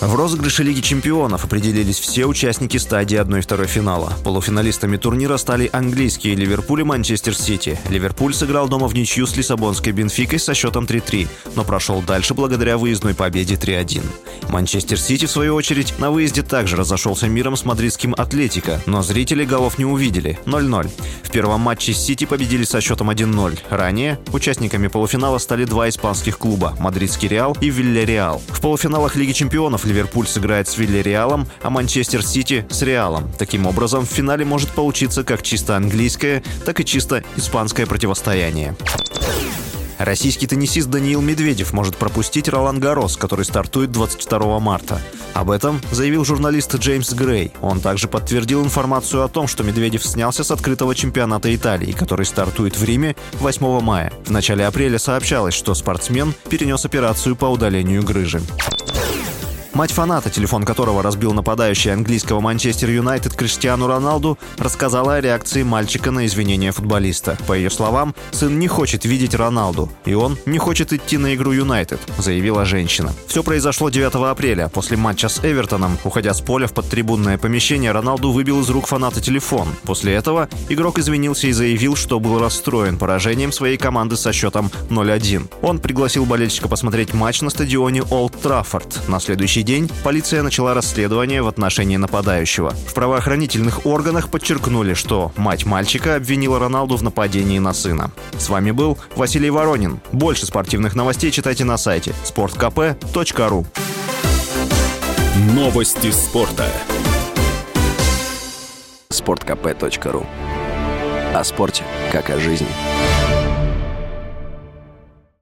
В розыгрыше Лиги чемпионов определились все участники стадии 1-2 финала. Полуфиналистами турнира стали английские Ливерпуль и Манчестер Сити. Ливерпуль сыграл дома в ничью с лиссабонской Бенфикой со счетом 3-3, но прошел дальше благодаря выездной победе 3-1. Манчестер Сити, в свою очередь, на выезде также разошелся миром с мадридским Атлетико, но зрители голов не увидели – 0-0. В первом матче Сити победили со счетом 1-0. Ранее участниками полуфинала стали два испанских клуба – Мадридский Реал и Вильяреал. В полуфиналах Лиги чемпионов Ливерпуль сыграет с Вильяреалом, а Манчестер Сити с Реалом. Таким образом, в финале может получиться как чисто английское, так и чисто испанское противостояние. Российский теннисист Даниил Медведев может пропустить Ролан Гарос, который стартует 22 марта. Об этом заявил журналист Джеймс Грей. Он также подтвердил информацию о том, что Медведев снялся с открытого чемпионата Италии, который стартует в Риме 8 мая. В начале апреля сообщалось, что спортсмен перенес операцию по удалению грыжи. Мать фаната, телефон которого разбил нападающий английского Манчестер Юнайтед Криштиану Роналду, рассказала о реакции мальчика на извинения футболиста. По ее словам, сын не хочет видеть Роналду, и он не хочет идти на игру Юнайтед, заявила женщина. Все произошло 9 апреля. После матча с Эвертоном, уходя с поля в подтрибунное помещение, Роналду выбил из рук фаната телефон. После этого игрок извинился и заявил, что был расстроен поражением своей команды со счетом 0-1. Он пригласил болельщика посмотреть матч на стадионе Олд Траффорд. На следующий следующий день полиция начала расследование в отношении нападающего. В правоохранительных органах подчеркнули, что мать мальчика обвинила Роналду в нападении на сына. С вами был Василий Воронин. Больше спортивных новостей читайте на сайте sportkp.ru Новости спорта. sportkp.ru О спорте, как о жизни.